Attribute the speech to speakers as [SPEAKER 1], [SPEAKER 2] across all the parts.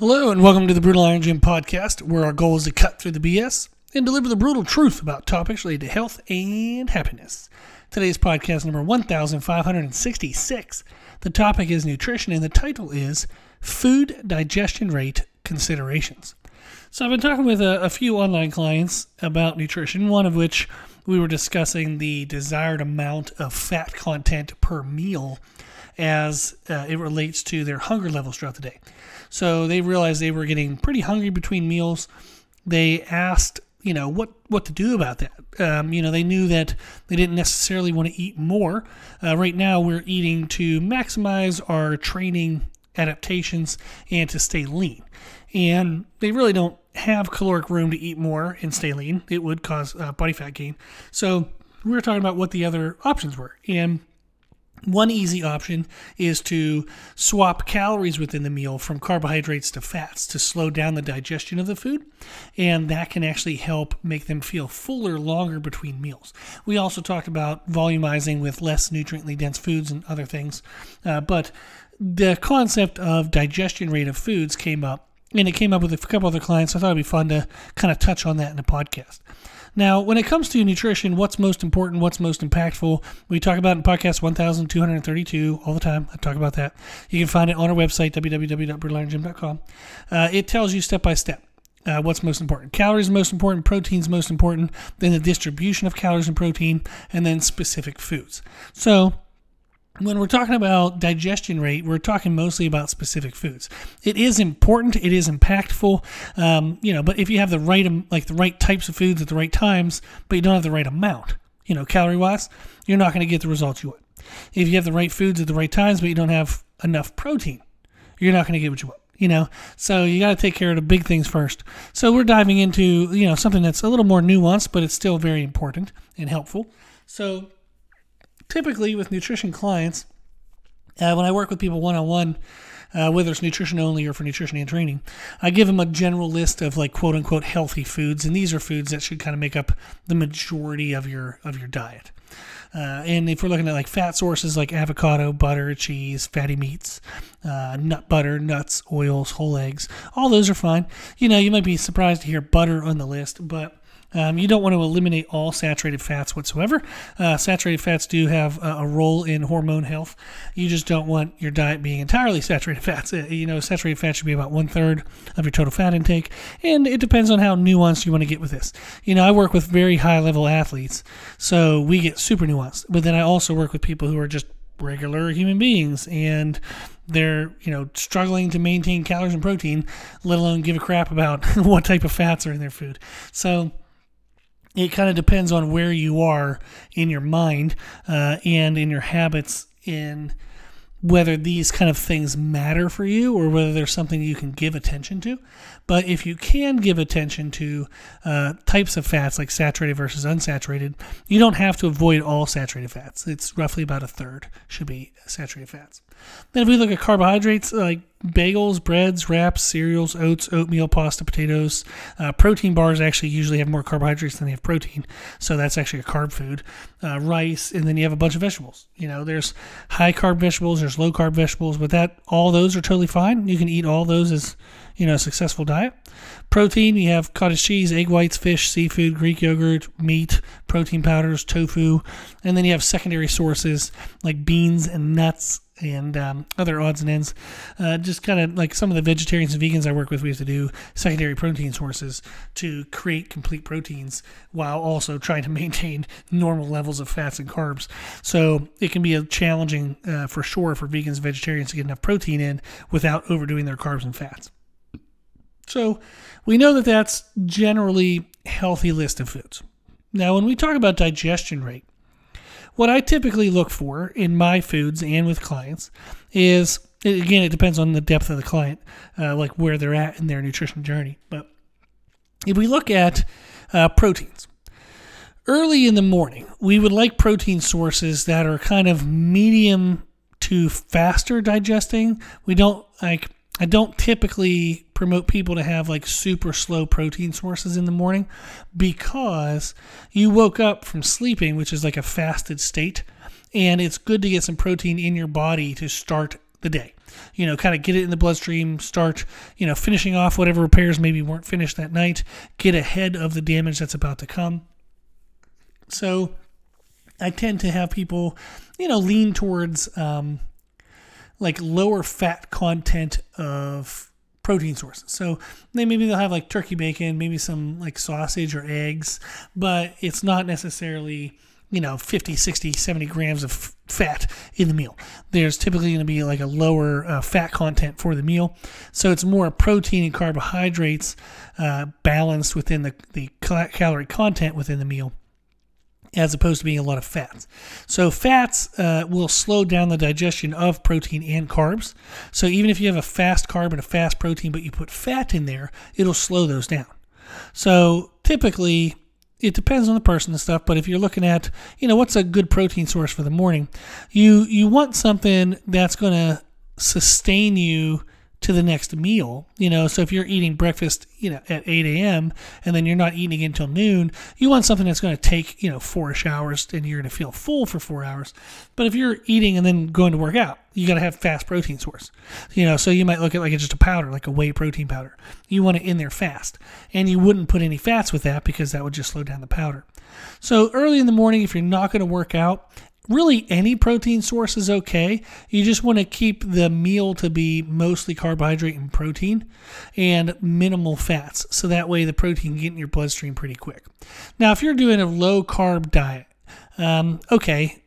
[SPEAKER 1] Hello, and welcome to the Brutal Iron Gym podcast, where our goal is to cut through the BS and deliver the brutal truth about topics related to health and happiness. Today's podcast number 1566. The topic is nutrition, and the title is Food Digestion Rate Considerations. So, I've been talking with a, a few online clients about nutrition, one of which we were discussing the desired amount of fat content per meal as uh, it relates to their hunger levels throughout the day. So they realized they were getting pretty hungry between meals. They asked, you know, what what to do about that. Um, you know, they knew that they didn't necessarily want to eat more. Uh, right now, we're eating to maximize our training adaptations and to stay lean. And they really don't have caloric room to eat more and stay lean. It would cause uh, body fat gain. So we were talking about what the other options were. And one easy option is to swap calories within the meal from carbohydrates to fats to slow down the digestion of the food, and that can actually help make them feel fuller longer between meals. We also talked about volumizing with less nutriently dense foods and other things, uh, but the concept of digestion rate of foods came up, and it came up with a couple other clients. So I thought it'd be fun to kind of touch on that in the podcast. Now, when it comes to nutrition, what's most important, what's most impactful, we talk about in podcast 1232 all the time. I talk about that. You can find it on our website, www.brutalirongym.com. Uh, it tells you step by step. Uh, what's most important? Calories most important, proteins most important, then the distribution of calories and protein, and then specific foods. So when we're talking about digestion rate, we're talking mostly about specific foods. It is important, it is impactful, um, you know. But if you have the right, like the right types of foods at the right times, but you don't have the right amount, you know, calorie wise, you're not going to get the results you want. If you have the right foods at the right times, but you don't have enough protein, you're not going to get what you want. You know, so you got to take care of the big things first. So we're diving into you know something that's a little more nuanced, but it's still very important and helpful. So typically with nutrition clients, uh, when I work with people one on one, whether it's nutrition only or for nutrition and training, I give them a general list of like quote unquote healthy foods, and these are foods that should kind of make up the majority of your of your diet. Uh, and if we're looking at like fat sources like avocado, butter, cheese, fatty meats, uh, nut butter, nuts, oils, whole eggs, all those are fine. You know, you might be surprised to hear butter on the list, but um, you don't want to eliminate all saturated fats whatsoever. Uh, saturated fats do have a, a, role in hormone health. You just don't want your diet being entirely saturated fats. Uh, you know, saturated fat should be about one third of your total fat intake, and it depends on how nuanced you want to get with this. You know, I work with very high level athletes, so we get super nuanced. But then I also work with people who are just regular human beings and they're you know struggling to maintain calories and protein let alone give a crap about what type of fats are in their food so it kind of depends on where you are in your mind uh, and in your habits in whether these kind of things matter for you or whether there's something you can give attention to. But if you can give attention to uh, types of fats like saturated versus unsaturated, you don't have to avoid all saturated fats. It's roughly about a third should be saturated fats. Then if we look at carbohydrates like bagels, breads, wraps, cereals, oats, oatmeal, pasta, potatoes, uh, protein bars actually usually have more carbohydrates than they have protein, so that's actually a carb food. Uh, rice, and then you have a bunch of vegetables. You know, there's high carb vegetables, there's low carb vegetables, but that all those are totally fine. You can eat all those as you know a successful diet. Protein, you have cottage cheese, egg whites, fish, seafood, Greek yogurt, meat, protein powders, tofu, and then you have secondary sources like beans and nuts and um, other odds and ends. Uh, just kind of like some of the vegetarians and vegans I work with, we have to do secondary protein sources to create complete proteins while also trying to maintain normal levels of fats and carbs. So it can be a challenging uh, for sure for vegans and vegetarians to get enough protein in without overdoing their carbs and fats. So we know that that's generally healthy list of foods. Now, when we talk about digestion rate, what I typically look for in my foods and with clients is again, it depends on the depth of the client, uh, like where they're at in their nutrition journey. But if we look at uh, proteins, early in the morning, we would like protein sources that are kind of medium to faster digesting. We don't like I don't typically promote people to have like super slow protein sources in the morning because you woke up from sleeping, which is like a fasted state, and it's good to get some protein in your body to start the day. You know, kind of get it in the bloodstream, start, you know, finishing off whatever repairs maybe weren't finished that night, get ahead of the damage that's about to come. So I tend to have people, you know, lean towards um, like lower fat content of protein sources. So they maybe they'll have like turkey bacon, maybe some like sausage or eggs, but it's not necessarily you know 50 60 70 grams of fat in the meal. There's typically going to be like a lower uh, fat content for the meal. So it's more protein and carbohydrates uh, balanced within the, the calorie content within the meal as opposed to being a lot of fats. So, fats uh, will slow down the digestion of protein and carbs. So, even if you have a fast carb and a fast protein, but you put fat in there, it'll slow those down. So, typically, it depends on the person and stuff, but if you're looking at, you know, what's a good protein source for the morning, you you want something that's going to sustain you to the next meal. You know, so if you're eating breakfast, you know, at 8 a.m. and then you're not eating until noon, you want something that's going to take, you know, four-ish hours and you're going to feel full for four hours. But if you're eating and then going to work out, you got to have fast protein source. You know, so you might look at like it's just a powder, like a whey protein powder. You want it in there fast. And you wouldn't put any fats with that because that would just slow down the powder. So early in the morning, if you're not going to work out really any protein source is okay. You just want to keep the meal to be mostly carbohydrate and protein and minimal fats. So that way the protein can get in your bloodstream pretty quick. Now, if you're doing a low carb diet, um, okay,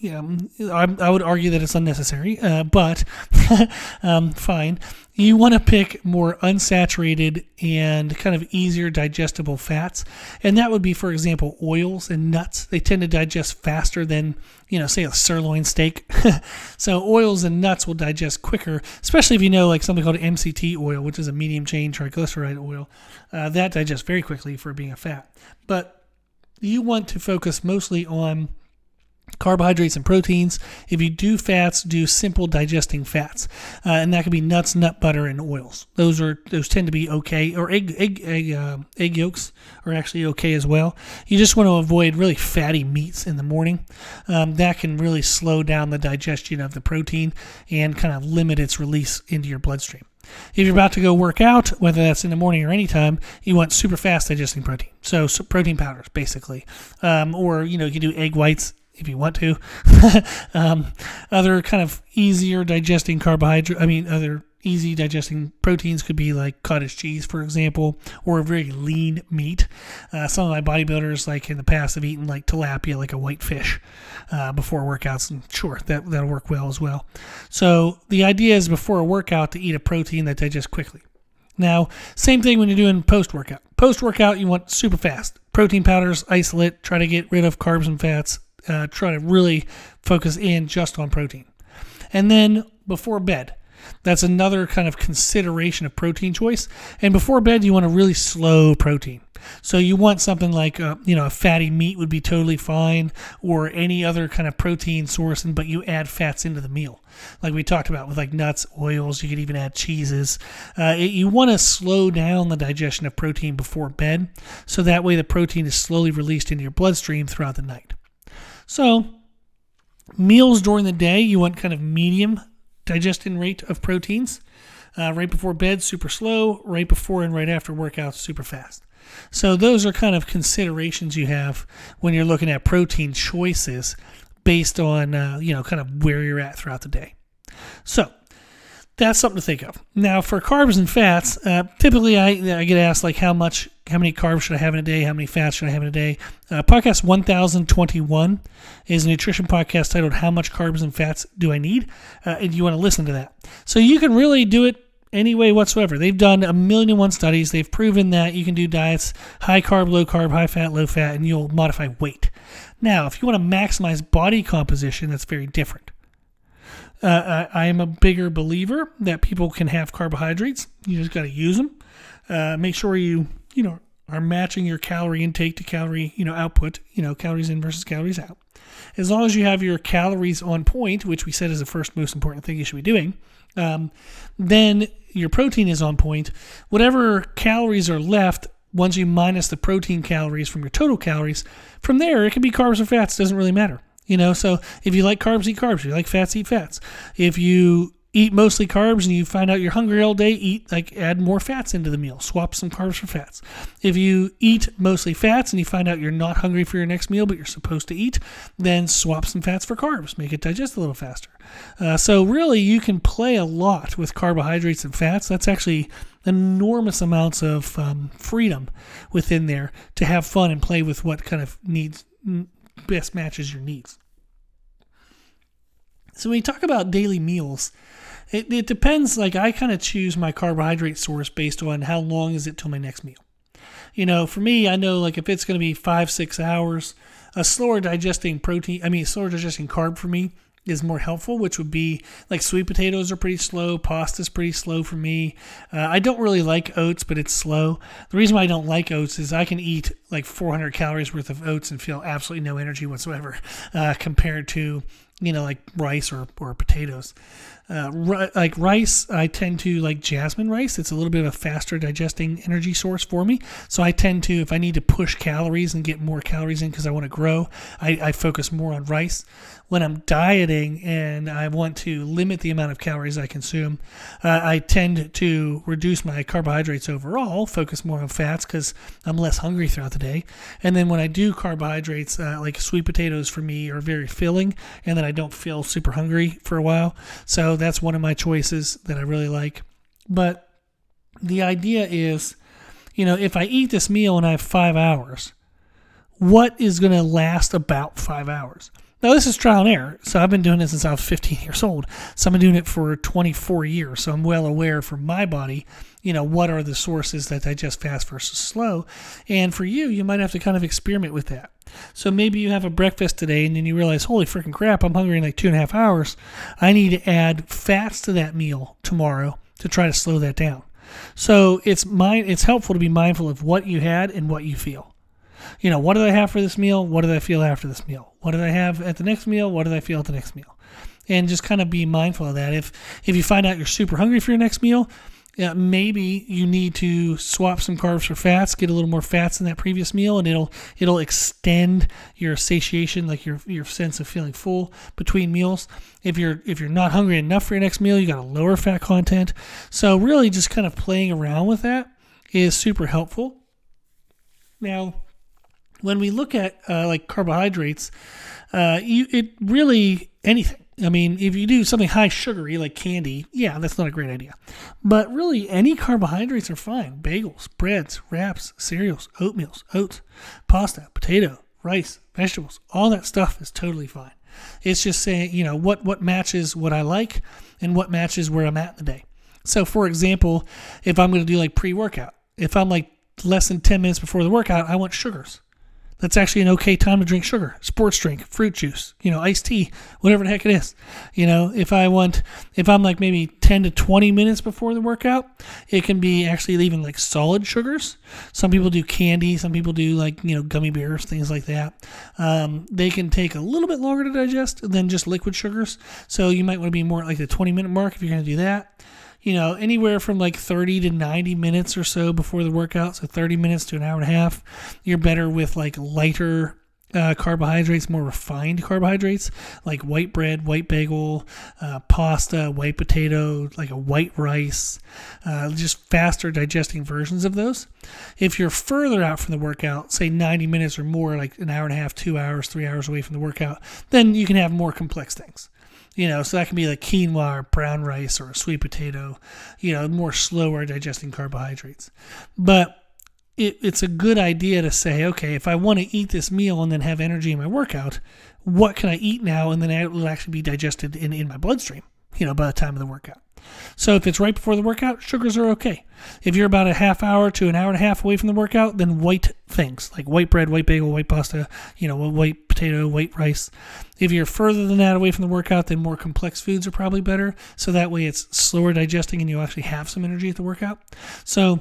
[SPEAKER 1] yeah, I, I, would argue that it's unnecessary, uh, but um, fine. You want to pick more unsaturated and kind of easier digestible fats, and that would be, for example, oils and nuts. They tend to digest faster than, you know, say a sirloin steak. so oils and nuts will digest quicker, especially if you know like something called MCT oil, which is a medium chain triglyceride oil. Uh, that digests very quickly for being a fat, but you want to focus mostly on carbohydrates and proteins. If you do fats, do simple digesting fats, uh, and that could be nuts, nut butter, and oils. Those are those tend to be okay, or egg egg egg, uh, egg yolks are actually okay as well. You just want to avoid really fatty meats in the morning. Um, that can really slow down the digestion of the protein and kind of limit its release into your bloodstream. If you're about to go work out, whether that's in the morning or anytime, you want super fast digesting protein. So, so protein powders, basically, um, or you know you can do egg whites if you want to. um, other kind of easier digesting carbohydrate, I mean, other easy digesting proteins could be like cottage cheese, for example, or a very lean meat. Uh, some of my bodybuilders, like in the past, have eaten like tilapia, like a white fish, uh, before workouts, and sure, that that'll work well as well. So the idea is before a workout to eat a protein that digests quickly. Now, same thing when you're doing post workout. Post workout, you want super fast protein powders, isolate, try to get rid of carbs and fats uh, try to really focus in just on protein. And then before bed, that's another kind of consideration of protein choice. And before bed, you want a really slow protein. So you want something like uh, you know a fatty meat would be totally fine, or any other kind of protein source, and but you add fats into the meal, like we talked about with like nuts, oils. You could even add cheeses. Uh, it, you want to slow down the digestion of protein before bed, so that way the protein is slowly released into your bloodstream throughout the night. So, meals during the day, you want kind of medium digestion rate of proteins. Uh, right before bed, super slow. Right before and right after workouts, super fast. So, those are kind of considerations you have when you're looking at protein choices based on, uh, you know, kind of where you're at throughout the day. So, that's something to think of. Now, for carbs and fats, uh, typically I, I get asked like how much, how many carbs should I have in a day? How many fats should I have in a day? Uh, podcast 1021 is a nutrition podcast titled "How Much Carbs and Fats Do I Need?" Uh, and you want to listen to that. So you can really do it any way whatsoever. They've done a million and one studies. They've proven that you can do diets high carb, low carb, high fat, low fat, and you'll modify weight. Now, if you want to maximize body composition, that's very different. Uh, I, I, am a bigger believer that people can have carbohydrates. You just got to use them. Uh, make sure you you know are matching your calorie intake to calorie you know output. You know calories in versus calories out. As long as you have your calories on point, which we said is the first most important thing you should be doing, um, then your protein is on point. Whatever calories are left once you minus the protein calories from your total calories, from there it can be carbs or fats. Doesn't really matter You know, so if you like carbs, eat carbs. If you like fats, eat fats. If you eat mostly carbs and you find out you're hungry all day, eat like add more fats into the meal. Swap some carbs for fats. If you eat mostly fats and you find out you're not hungry for your next meal, but you're supposed to eat, then swap some fats for carbs. Make it digest a little faster. Uh, so really, you can play a lot with carbohydrates and fats. That's actually enormous amounts of um, freedom within there to have fun and play with what kind of needs best matches your needs. So when you talk about daily meals, it, it depends. Like I kind of choose my carbohydrate source based on how long is it till my next meal. You know, for me, I know like if it's going to be five six hours, a slower digesting protein. I mean, slower digesting carb for me is more helpful, which would be like sweet potatoes are pretty slow, pasta's pretty slow for me. Uh, I don't really like oats, but it's slow. The reason why I don't like oats is I can eat like 400 calories worth of oats and feel absolutely no energy whatsoever uh, compared to you know like rice or, or potatoes. Uh, like rice, I tend to like jasmine rice. It's a little bit of a faster digesting energy source for me. So I tend to, if I need to push calories and get more calories in because I want to grow, I, I focus more on rice when I'm dieting and I want to limit the amount of calories I consume, uh, I tend to reduce my carbohydrates overall, focus more on fats because I'm less hungry throughout the day. And then when I do carbohydrates, uh, like sweet potatoes for me are very filling, and then I don't feel super hungry for a while. So that's one of my choices that I really like. But the idea is, you know, if I eat this meal and I have five hours, what is going to last about five hours? Now, this is trial and error. So I've been doing this since I was 15 years old. So I've been doing it for 24 years. So I'm well aware for my body, you know, what are the sources that digest fast versus slow. And for you, you might have to kind of experiment with that. So maybe you have a breakfast today and then you realize, holy freaking crap, I'm hungry in like two and a half hours. I need to add fats to that meal tomorrow to try to slow that down. So it's mind, it's helpful to be mindful of what you had and what you feel you know, what did I have for this meal? What did I feel after this meal? What did I have at the next meal? What did I feel at the next meal? And just kind of be mindful of that. If if you find out you're super hungry for your next meal, maybe you need to swap some carbs for fats, get a little more fats in that previous meal, and it'll it'll extend your satiation, like your your sense of feeling full between meals. If you're if you're not hungry enough for your next meal, you got a lower fat content. So really, just kind of playing around with that is super helpful. Now, when we look at uh, like carbohydrates, uh, you it really anything. I mean, if you do something high sugary like candy, yeah, that's not a great idea. But really, any carbohydrates are fine. Bagels, breads, wraps, cereals, oatmeals, oats, pasta, potato, rice, vegetables, all that stuff is totally fine. It's just saying, you know, what what matches what I like and what matches where I'm at in the day. So, for example, if I'm going to do like pre-workout, if I'm like less than 10 minutes before the workout, I want sugars that's actually an okay time to drink sugar, sports drink, fruit juice, you know, iced tea, whatever the heck it is. You know, if I want, if I'm like maybe 10 to 20 minutes before the workout, it can be actually even like solid sugars. Some people do candy, some people do like, you know, gummy bears, things like that. Um, they can take a little bit longer to digest than just liquid sugars. So you might want to be more like the 20 minute mark if you're going to do that you know, anywhere from like 30 to 90 minutes or so before the workout. So 30 minutes to an hour and a half. You're better with like lighter uh, carbohydrates, more refined carbohydrates like white bread, white bagel, uh, pasta, white potato, like a white rice, uh, just faster digesting versions of those. If you're further out from the workout, say 90 minutes or more, like an hour and a half, two hours, three hours away from the workout, then you can have more complex things. You know, so that can be like quinoa or brown rice or a sweet potato, you know, more slower digesting carbohydrates. But it, it's a good idea to say, okay, if I want to eat this meal and then have energy in my workout, what can I eat now? And then it will actually be digested in, in my bloodstream, you know, by the time of the workout. So if it's right before the workout, sugars are okay. If you're about a half hour to an hour and a half away from the workout, then white things like white bread, white bagel, white pasta, you know, white potato, white rice. If you're further than that away from the workout, then more complex foods are probably better. So that way it's slower digesting and you actually have some energy at the workout. So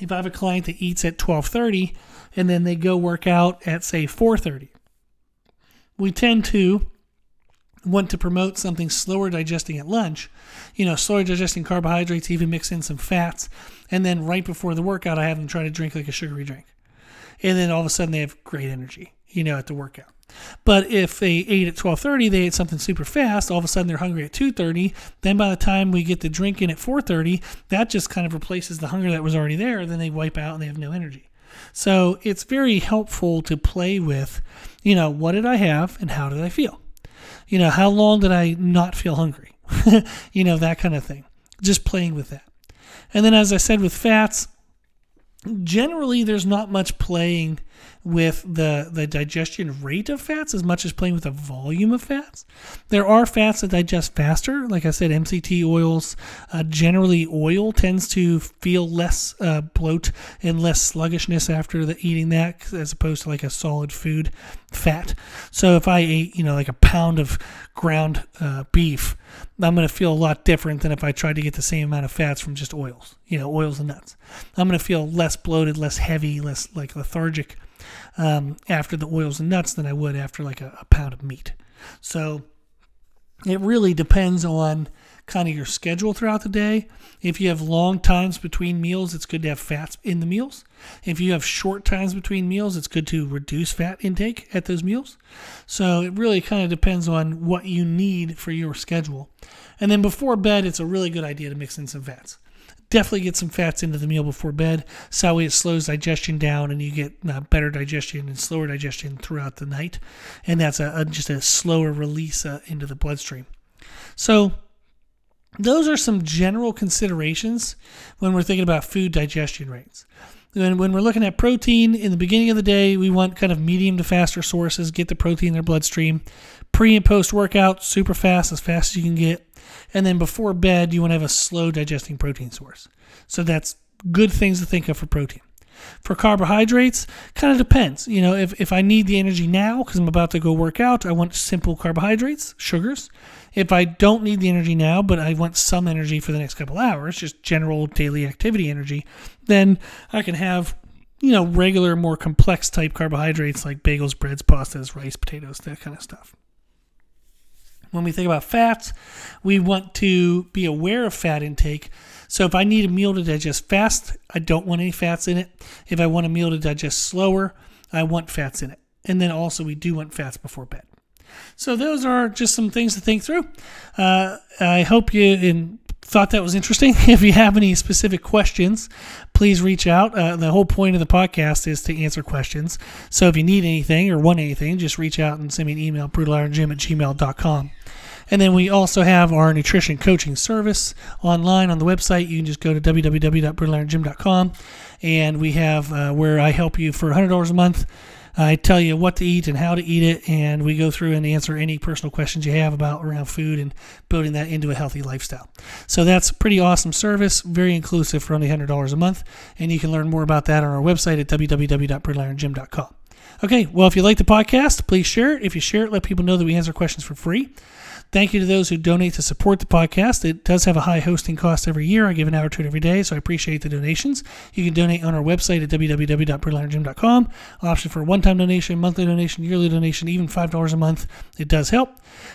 [SPEAKER 1] if I have a client that eats at 12:30 and then they go work out at say 4:30, we tend to want to promote something slower digesting at lunch, you know, slower digesting carbohydrates, even mix in some fats, and then right before the workout, I have them try to drink like a sugary drink. And then all of a sudden they have great energy. you know, at the workout. But if they ate at 12:30, they ate something super fast. All of a sudden, they're hungry at 2:30. Then by the time we get the drink in at 4:30, that just kind of replaces the hunger that was already there. Then they wipe out and they have no energy. So it's very helpful to play with, you know, what did I have and how did I feel? You know, how long did I not feel hungry? you know, that kind of thing. Just playing with that. And then, as I said, with fats, generally there's not much playing with the, the digestion rate of fats as much as playing with the volume of fats. There are fats that digest faster. Like I said, MCT oils, uh, generally oil tends to feel less uh, bloat and less sluggishness after the, eating that as opposed to like a solid food fat. So if I ate, you know, like a pound of ground uh, beef, I'm going to feel a lot different than if I tried to get the same amount of fats from just oils, you know, oils and nuts. I'm going to feel less bloated, less heavy, less like lethargic um, after the oils and nuts than I would after like a, a pound of meat. So it really depends on kind of your schedule throughout the day. If you have long times between meals, it's good to have fats in the meals. If you have short times between meals, it's good to reduce fat intake at those meals. So it really kind of depends on what you need for your schedule. And then before bed, it's a really good idea to mix in some fats definitely get some fats into the meal before bed. So it slows digestion down, and you get uh, better digestion and slower digestion throughout the night. And that's a, a just a slower release uh, into the bloodstream. So those are some general considerations when we're thinking about food digestion rates. And when we're looking at protein in the beginning of the day, we want kind of medium to faster sources, get the protein in their bloodstream. Pre and post workout, super fast, as fast as you can get. And then before bed, you want to have a slow digesting protein source. So that's good things to think of for protein. For carbohydrates, kind of depends. You know, if, if I need the energy now because I'm about to go work out, I want simple carbohydrates, sugars. If I don't need the energy now, but I want some energy for the next couple hours, just general daily activity energy, then I can have, you know, regular, more complex type carbohydrates like bagels, breads, pastas, rice, potatoes, that kind of stuff. When we think about fats, we want to be aware of fat intake. So if I need a meal to digest fast, I don't want any fats in it. If I want a meal to digest slower, I want fats in it. And then also, we do want fats before bed. So those are just some things to think through. Uh, I hope you in, thought that was interesting. If you have any specific questions, please reach out. Uh, the whole point of the podcast is to answer questions. So if you need anything or want anything, just reach out and send me an email, brutalirongym at gmail.com. And then we also have our nutrition coaching service online on the website. You can just go to www.brutalirongym.com and we have uh, where I help you for $100 a month I tell you what to eat and how to eat it, and we go through and answer any personal questions you have about around food and building that into a healthy lifestyle. So that's pretty awesome service, very inclusive for only $100 a month, and you can learn more about that on our website at www.brutalirongym.com. Okay, well, if you like the podcast, please share it. If you share it, let people know that we answer questions for free. Thank you to those who donate to support the podcast. It does have a high hosting cost every year. I give an hour to it every day, so I appreciate the donations. You can donate on our website at www.brutalirongym.com. Option for one-time donation, monthly donation, yearly donation, even $5 a month. It does help.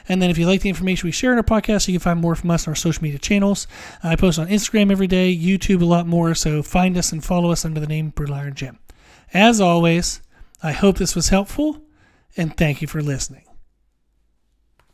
[SPEAKER 1] And then if you like the information we share in our podcast, you can find more from us on our social media channels. I post on Instagram every day, YouTube a lot more, so find us and follow us under the name Brutal Iron Gym. As always, I hope this was helpful, and thank you for listening.